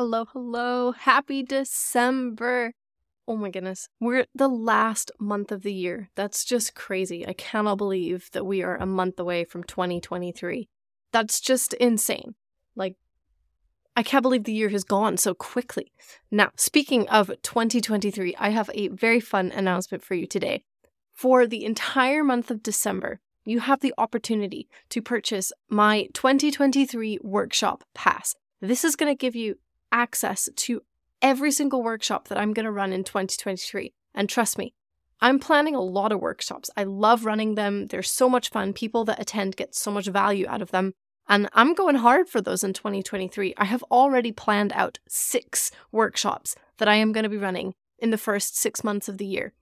hello, hello. Happy December. Oh my goodness. We're the last month of the year. That's just crazy. I cannot believe that we are a month away from 2023. That's just insane. Like, I can't believe the year has gone so quickly. Now, speaking of 2023, I have a very fun announcement for you today. For the entire month of December, you have the opportunity to purchase my 2023 workshop pass. This is going to give you access to every single workshop that I'm going to run in 2023. And trust me, I'm planning a lot of workshops. I love running them. They're so much fun. People that attend get so much value out of them. And I'm going hard for those in 2023. I have already planned out six workshops that I am going to be running in the first six months of the year.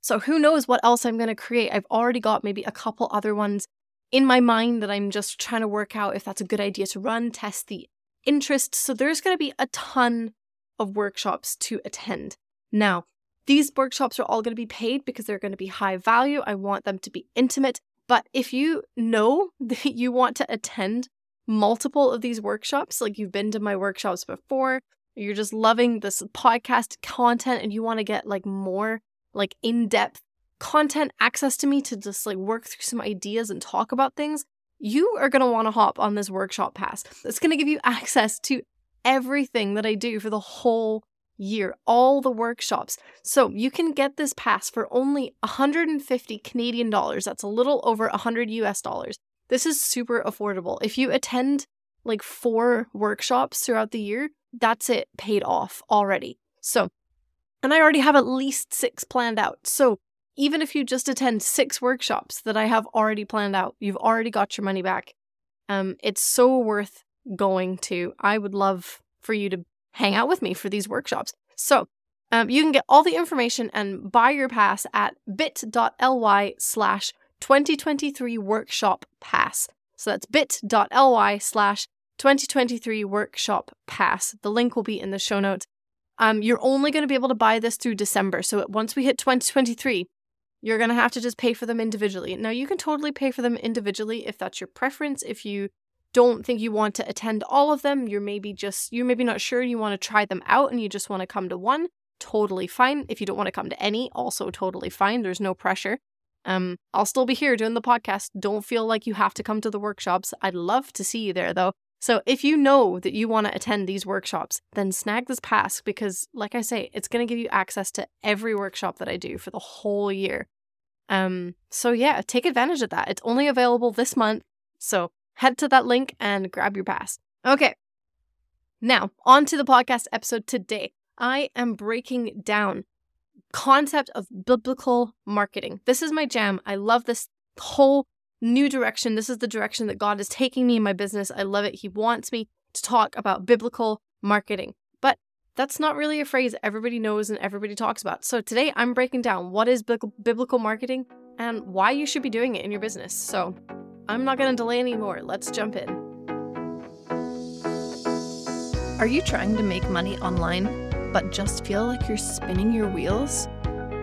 So who knows what else I'm going to create? I've already got maybe a couple other ones in my mind that I'm just trying to work out if that's a good idea to run, test the interest. So there's going to be a ton of workshops to attend. Now, these workshops are all going to be paid because they're going to be high value. I want them to be intimate. But if you know that you want to attend multiple of these workshops, like you've been to my workshops before, you're just loving this podcast content and you want to get like more like in depth content access to me to just like work through some ideas and talk about things, you are going to want to hop on this workshop pass. It's going to give you access to everything that I do for the whole year, all the workshops. So you can get this pass for only 150 Canadian dollars. That's a little over 100 US dollars. This is super affordable. If you attend like four workshops throughout the year, that's it paid off already. So and I already have at least six planned out. So even if you just attend six workshops that I have already planned out, you've already got your money back. Um, it's so worth going to. I would love for you to hang out with me for these workshops. So um, you can get all the information and buy your pass at bit.ly slash 2023 workshop pass. So that's bit.ly slash 2023 workshop pass. The link will be in the show notes. Um, you're only going to be able to buy this through December. So once we hit 2023, you're going to have to just pay for them individually. Now, you can totally pay for them individually if that's your preference. If you don't think you want to attend all of them, you're maybe just, you're maybe not sure you want to try them out and you just want to come to one, totally fine. If you don't want to come to any, also totally fine. There's no pressure. Um, I'll still be here doing the podcast. Don't feel like you have to come to the workshops. I'd love to see you there though. So if you know that you want to attend these workshops, then snag this pass because, like I say, it's going to give you access to every workshop that I do for the whole year. Um, so yeah, take advantage of that. It's only available this month. So head to that link and grab your pass. Okay. Now, on to the podcast episode today. I am breaking down concept of biblical marketing. This is my jam. I love this whole new direction. This is the direction that God is taking me in my business. I love it. He wants me to talk about biblical marketing. But that's not really a phrase everybody knows and everybody talks about. So today I'm breaking down what is biblical marketing and why you should be doing it in your business. So I'm not going to delay anymore. Let's jump in. Are you trying to make money online, but just feel like you're spinning your wheels?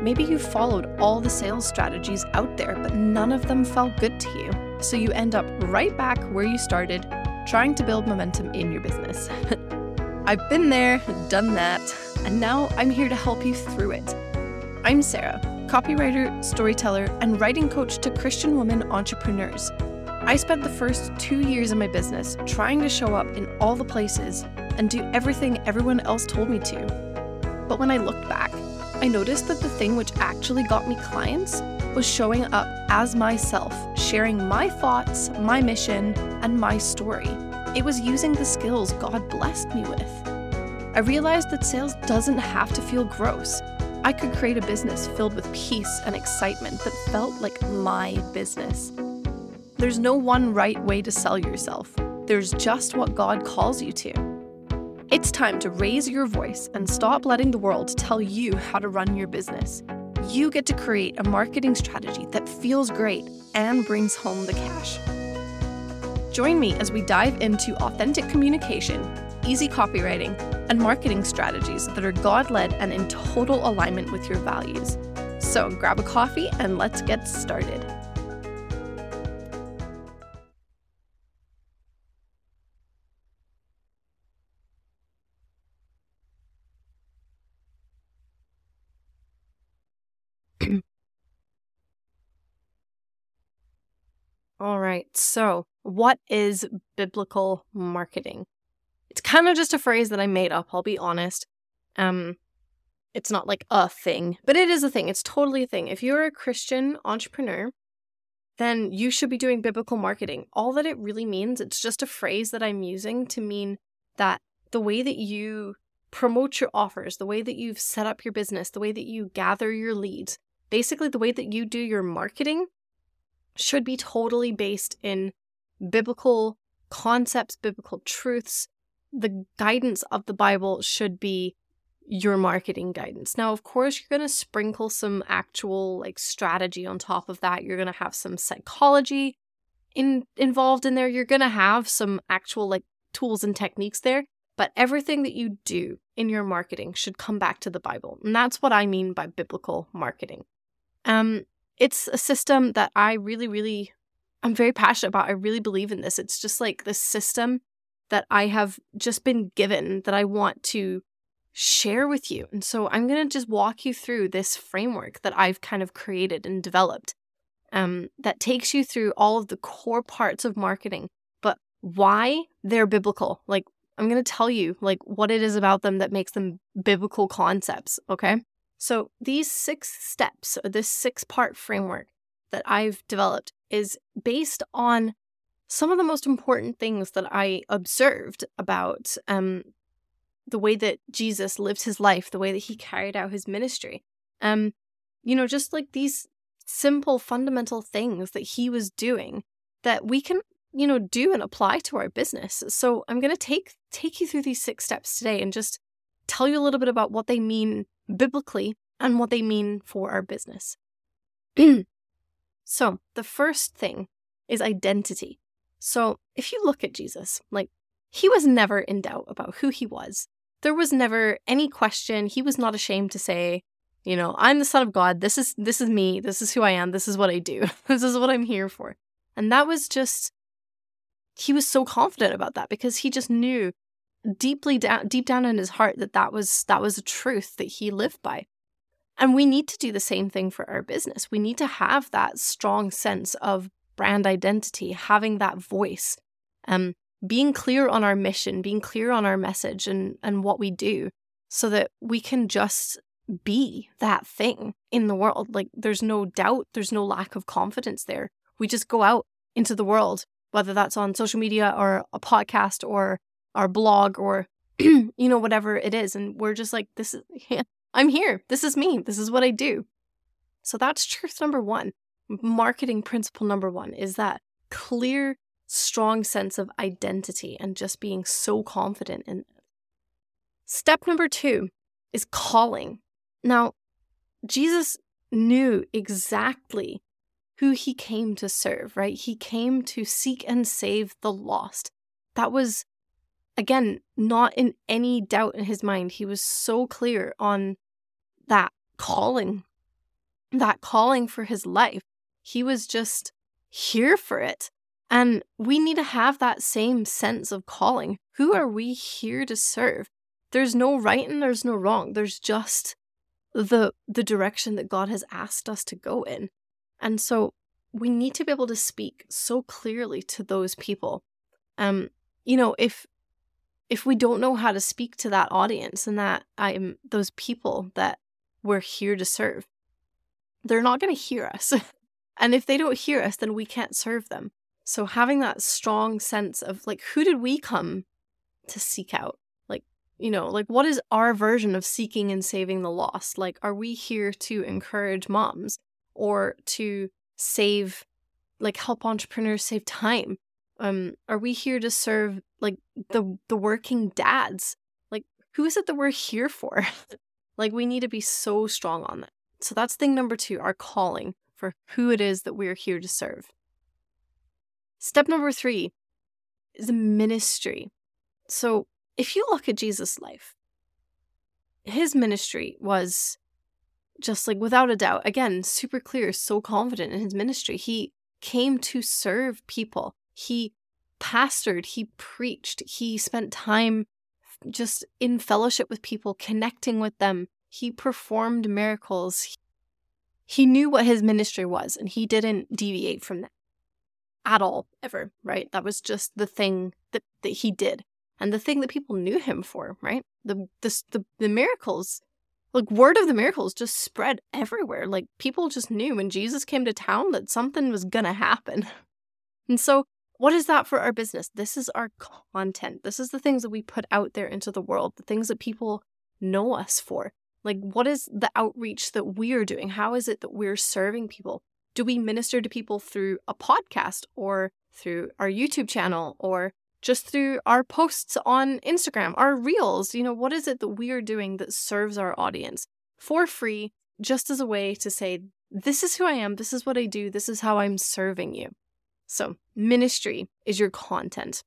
Maybe you followed all the sales strategies out there, but none of them felt good to you. So you end up right back where you started, trying to build momentum in your business. I've been there, done that, and now I'm here to help you through it. I'm Sarah, copywriter, storyteller, and writing coach to Christian women entrepreneurs. I spent the first two years in my business trying to show up in all the places and do everything everyone else told me to. But when I looked back, I noticed that the thing which actually got me clients was showing up as myself, sharing my thoughts, my mission, and my story. It was using the skills God blessed me with. I realized that sales doesn't have to feel gross. I could create a business filled with peace and excitement that felt like my business. There's no one right way to sell yourself, there's just what God calls you to. It's time to raise your voice and stop letting the world tell you how to run your business. You get to create a marketing strategy that feels great and brings home the cash. Join me as we dive into authentic communication, easy copywriting, and marketing strategies that are God led and in total alignment with your values. So grab a coffee and let's get started. All right. So, what is biblical marketing? It's kind of just a phrase that I made up, I'll be honest. Um it's not like a thing, but it is a thing. It's totally a thing. If you're a Christian entrepreneur, then you should be doing biblical marketing. All that it really means, it's just a phrase that I'm using to mean that the way that you promote your offers, the way that you've set up your business, the way that you gather your leads, basically the way that you do your marketing should be totally based in biblical concepts, biblical truths. The guidance of the Bible should be your marketing guidance. Now, of course, you're going to sprinkle some actual like strategy on top of that. You're going to have some psychology in involved in there. You're going to have some actual like tools and techniques there, but everything that you do in your marketing should come back to the Bible. And that's what I mean by biblical marketing. Um it's a system that I really really I'm very passionate about. I really believe in this. It's just like this system that I have just been given that I want to share with you. And so I'm going to just walk you through this framework that I've kind of created and developed um, that takes you through all of the core parts of marketing, but why they're biblical. Like, I'm going to tell you like what it is about them that makes them biblical concepts, okay? So, these six steps, or this six part framework that I've developed is based on some of the most important things that I observed about um, the way that Jesus lived his life, the way that he carried out his ministry. Um, you know, just like these simple fundamental things that he was doing that we can, you know, do and apply to our business. So I'm going to take take you through these six steps today and just tell you a little bit about what they mean biblically and what they mean for our business. so, the first thing is identity. So, if you look at Jesus, like he was never in doubt about who he was there was never any question. He was not ashamed to say, you know, I'm the son of God. This is this is me. This is who I am. This is what I do. this is what I'm here for. And that was just he was so confident about that because he just knew deeply down deep down in his heart that that was that was a truth that he lived by. And we need to do the same thing for our business. We need to have that strong sense of brand identity, having that voice. Um, being clear on our mission, being clear on our message and, and what we do so that we can just be that thing in the world. Like there's no doubt, there's no lack of confidence there. We just go out into the world, whether that's on social media or a podcast or our blog or, you know, whatever it is. And we're just like, this is, I'm here. This is me. This is what I do. So that's truth number one. Marketing principle number one is that clear strong sense of identity and just being so confident in it. Step number two is calling. Now, Jesus knew exactly who he came to serve, right? He came to seek and save the lost. That was, again, not in any doubt in his mind. He was so clear on that calling, that calling for his life. He was just here for it. And we need to have that same sense of calling. Who are we here to serve? There's no right and there's no wrong. There's just the the direction that God has asked us to go in. And so we need to be able to speak so clearly to those people. Um, you know, if if we don't know how to speak to that audience and that I'm those people that we're here to serve, they're not going to hear us. and if they don't hear us, then we can't serve them. So having that strong sense of like, who did we come to seek out? Like, you know, like what is our version of seeking and saving the lost? Like, are we here to encourage moms or to save, like, help entrepreneurs save time? Um, are we here to serve like the the working dads? Like, who is it that we're here for? like, we need to be so strong on that. So that's thing number two, our calling for who it is that we're here to serve. Step number three is ministry. So if you look at Jesus' life, his ministry was just like without a doubt, again, super clear, so confident in his ministry. He came to serve people. He pastored, he preached, he spent time just in fellowship with people, connecting with them. He performed miracles. He knew what his ministry was and he didn't deviate from that. at all, ever, right? That was just the thing that, that he did and the thing that people knew him for, right? The, the, the, the miracles, like word of the miracles just spread everywhere. Like people just knew when Jesus came to town that something was going to happen. And so what is that for our business? This is our content. This is the things that we put out there into the world, the things that people know us for. Like, what is the outreach that we're doing? How is it that we're serving people? Do we minister to people through a podcast or through our YouTube channel or just through our posts on Instagram, our reels? You know, what is it that we are doing that serves our audience for free, just as a way to say, this is who I am, this is what I do, this is how I'm serving you. So, ministry is your content.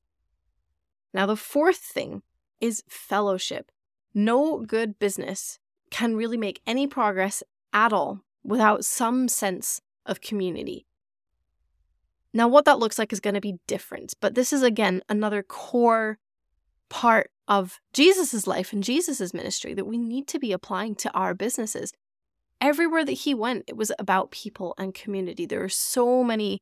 Now, the fourth thing is fellowship. No good business can really make any progress at all without some sense of community. Now, what that looks like is going to be different, but this is again another core part of Jesus' life and Jesus' ministry that we need to be applying to our businesses. Everywhere that he went, it was about people and community. There are so many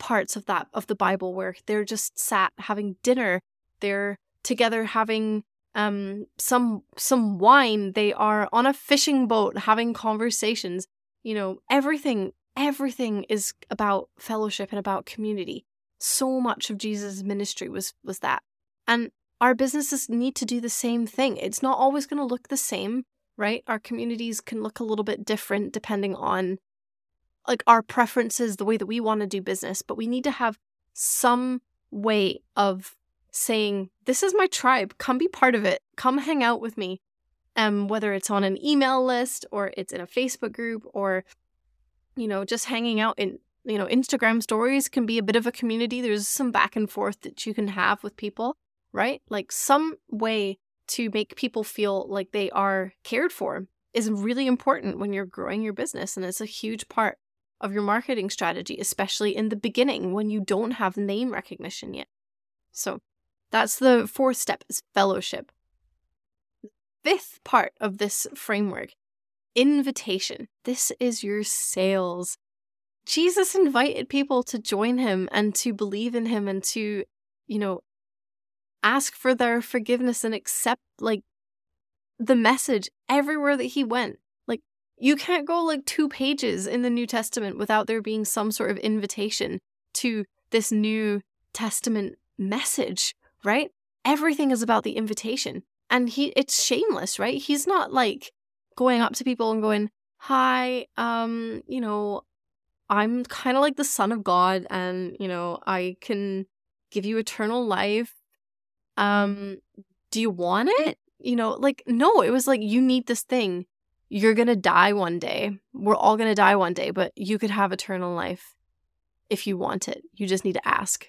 parts of that of the Bible where they're just sat having dinner, they're together having um some some wine, they are on a fishing boat having conversations. You know, everything everything is about fellowship and about community. So much of Jesus' ministry was was that. And our businesses need to do the same thing. It's not always going to look the same, right? Our communities can look a little bit different depending on like our preferences, the way that we want to do business, but we need to have some way of saying, This is my tribe. Come be part of it. Come hang out with me. Um, whether it's on an email list or it's in a Facebook group or you know, just hanging out in, you know, Instagram stories can be a bit of a community. There's some back and forth that you can have with people, right? Like some way to make people feel like they are cared for is really important when you're growing your business. And it's a huge part of your marketing strategy, especially in the beginning when you don't have name recognition yet. So that's the fourth step is fellowship. Fifth part of this framework invitation. This is your sales. Jesus invited people to join him and to believe in him and to, you know, ask for their forgiveness and accept like the message everywhere that he went. You can't go like two pages in the New Testament without there being some sort of invitation to this New Testament message, right? Everything is about the invitation. And he it's shameless, right? He's not like going up to people and going, "Hi, um, you know, I'm kind of like the son of God and, you know, I can give you eternal life. Um, do you want it?" You know, like no, it was like you need this thing. You're going to die one day. We're all going to die one day, but you could have eternal life if you want it. You just need to ask.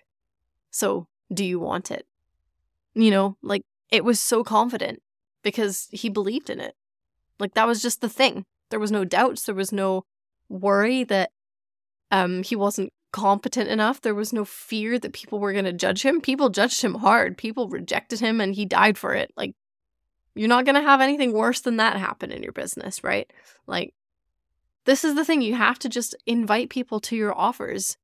So, do you want it? You know, like it was so confident because he believed in it. Like that was just the thing. There was no doubts. There was no worry that um he wasn't competent enough. There was no fear that people were going to judge him. People judged him hard. People rejected him and he died for it. Like you're not going to have anything worse than that happen in your business, right? Like this is the thing you have to just invite people to your offers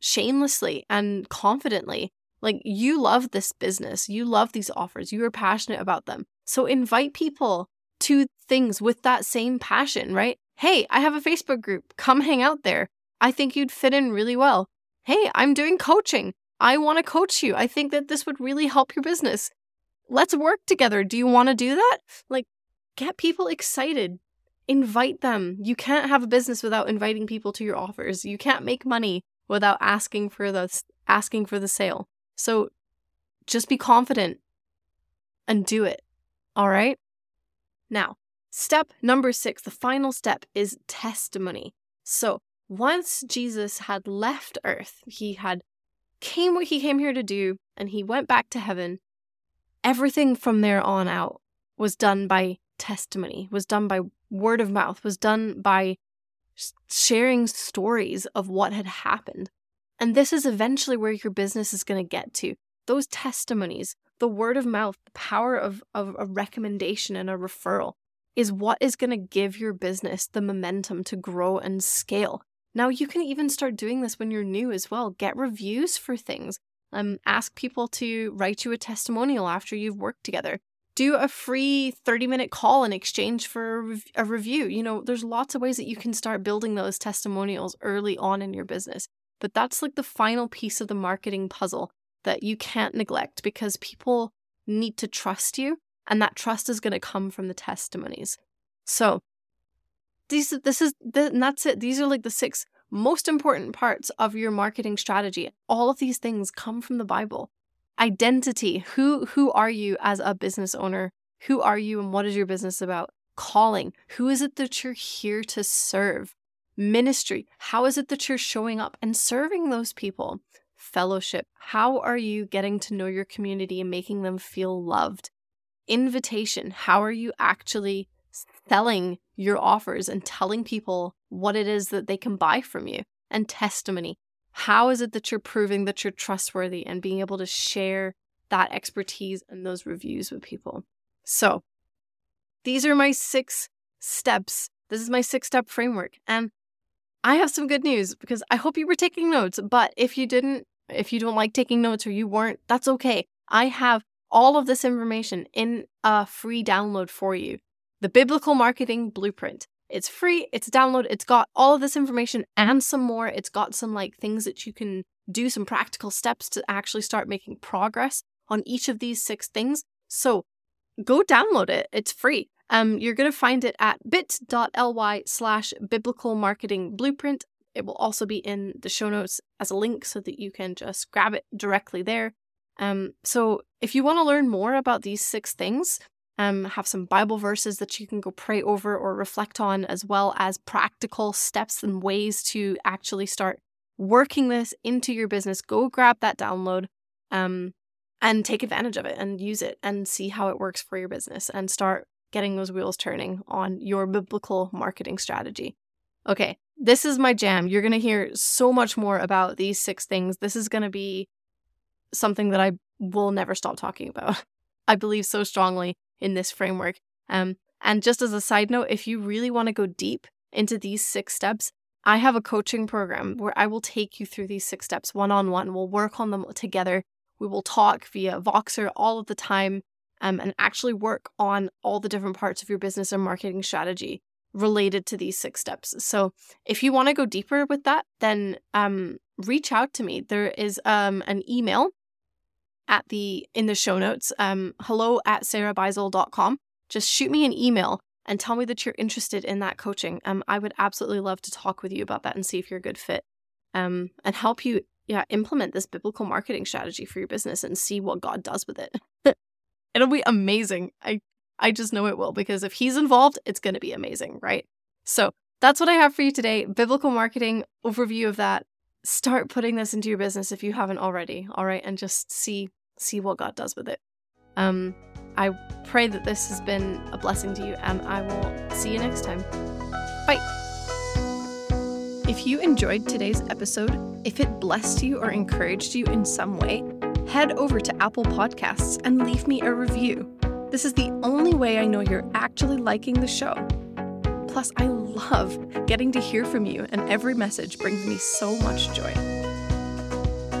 shamelessly and confidently. Like you love this business, you love these offers, you are passionate about them. So invite people to things with that same passion, right? Hey, I have a Facebook group. Come hang out there. I think you'd fit in really well. Hey, I'm doing coaching. I want to coach you. I think that this would really help your business. Let's work together. Do you want to do that? Like, get people excited. Invite them. You can't have a business without inviting people to your offers. You can't make money without asking for the asking for the sale. So just be confident and do it. All right? Now, step number six, the final step is testimony. So once Jesus had left earth, he had came what he came here to do, and he went back to heaven. Everything from there on out was done by testimony, was done by word of mouth, was done by sharing stories of what had happened. And this is eventually where your business is going to get to. Those testimonies, the word of mouth, the power of, of a recommendation and a referral is what is going to give your business the momentum to grow and scale. Now you can even start doing this when you're new as well. Get reviews for things. Um, ask people to write you a testimonial after you've worked together. Do a free 30 minute call in exchange for a, review. You know, there's lots of ways that you can start building those testimonials early on in your business. But that's like the final piece of the marketing puzzle that you can't neglect because people need to trust you, and that trust is going to come from the testimonies. So, these this is and that's it. These are like the six most important parts of your marketing strategy. All of these things come from the Bible. Identity, who who are you as a business owner? Who are you and what is your business about? Calling, who is it that you're here to serve? Ministry, how is it that you're showing up and serving those people? Fellowship, how are you getting to know your community and making them feel loved? Invitation, how are you actually selling your offers and telling people what it is that they can buy from you and testimony. How is it that you're proving that you're trustworthy and being able to share that expertise and those reviews with people? So, these are my six steps. This is my six step framework. And I have some good news because I hope you were taking notes. But if you didn't, if you don't like taking notes or you weren't, that's okay. I have all of this information in a free download for you the Biblical Marketing Blueprint. It's free, it's download, it's got all of this information and some more. It's got some like things that you can do, some practical steps to actually start making progress on each of these six things. So go download it. It's free. Um, you're going to find it at bit.ly slash biblical marketing blueprint. It will also be in the show notes as a link so that you can just grab it directly there. Um, so if you want to learn more about these six things, um, have some Bible verses that you can go pray over or reflect on, as well as practical steps and ways to actually start working this into your business. Go grab that download um, and take advantage of it and use it and see how it works for your business and start getting those wheels turning on your biblical marketing strategy. Okay, this is my jam. You're going to hear so much more about these six things. This is going to be something that I will never stop talking about. I believe so strongly in this framework. Um, and just as a side note, if you really want to go deep into these six steps, I have a coaching program where I will take you through these six steps one on one. We'll work on them together. We will talk via Voxer all of the time um, and actually work on all the different parts of your business and marketing strategy related to these six steps. So if you want to go deeper with that, then um, reach out to me. There is um, an email at the in the show notes um, hello at sarahbeisel.com just shoot me an email and tell me that you're interested in that coaching. Um, i would absolutely love to talk with you about that and see if you're a good fit um, and help you yeah implement this biblical marketing strategy for your business and see what god does with it. It'll be amazing. I i just know it will because if he's involved it's going to be amazing right? So that's what i have for you today. Biblical marketing overview of that start putting this into your business if you haven't already all right and just see see what god does with it. Um i pray that this has been a blessing to you and i will see you next time. Bye. If you enjoyed today's episode if it blessed you or encouraged you in some way head over to apple podcasts and leave me a review. This is the only way i know you're actually liking the show Plus, I love getting to hear from you, and every message brings me so much joy.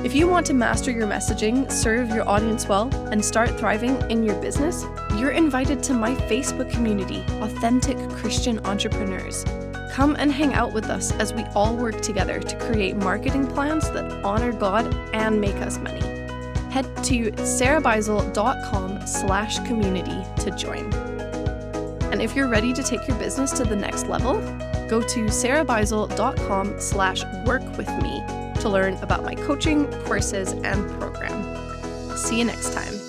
If you want to master your messaging, serve your audience well, and start thriving in your business, you're invited to my Facebook community, Authentic Christian Entrepreneurs. Come and hang out with us as we all work together to create marketing plans that honor God and make us money. Head to sarahbeisel.com slash community to join. And if you're ready to take your business to the next level, go to sarahbeisel.com slash work with me to learn about my coaching, courses, and program. See you next time.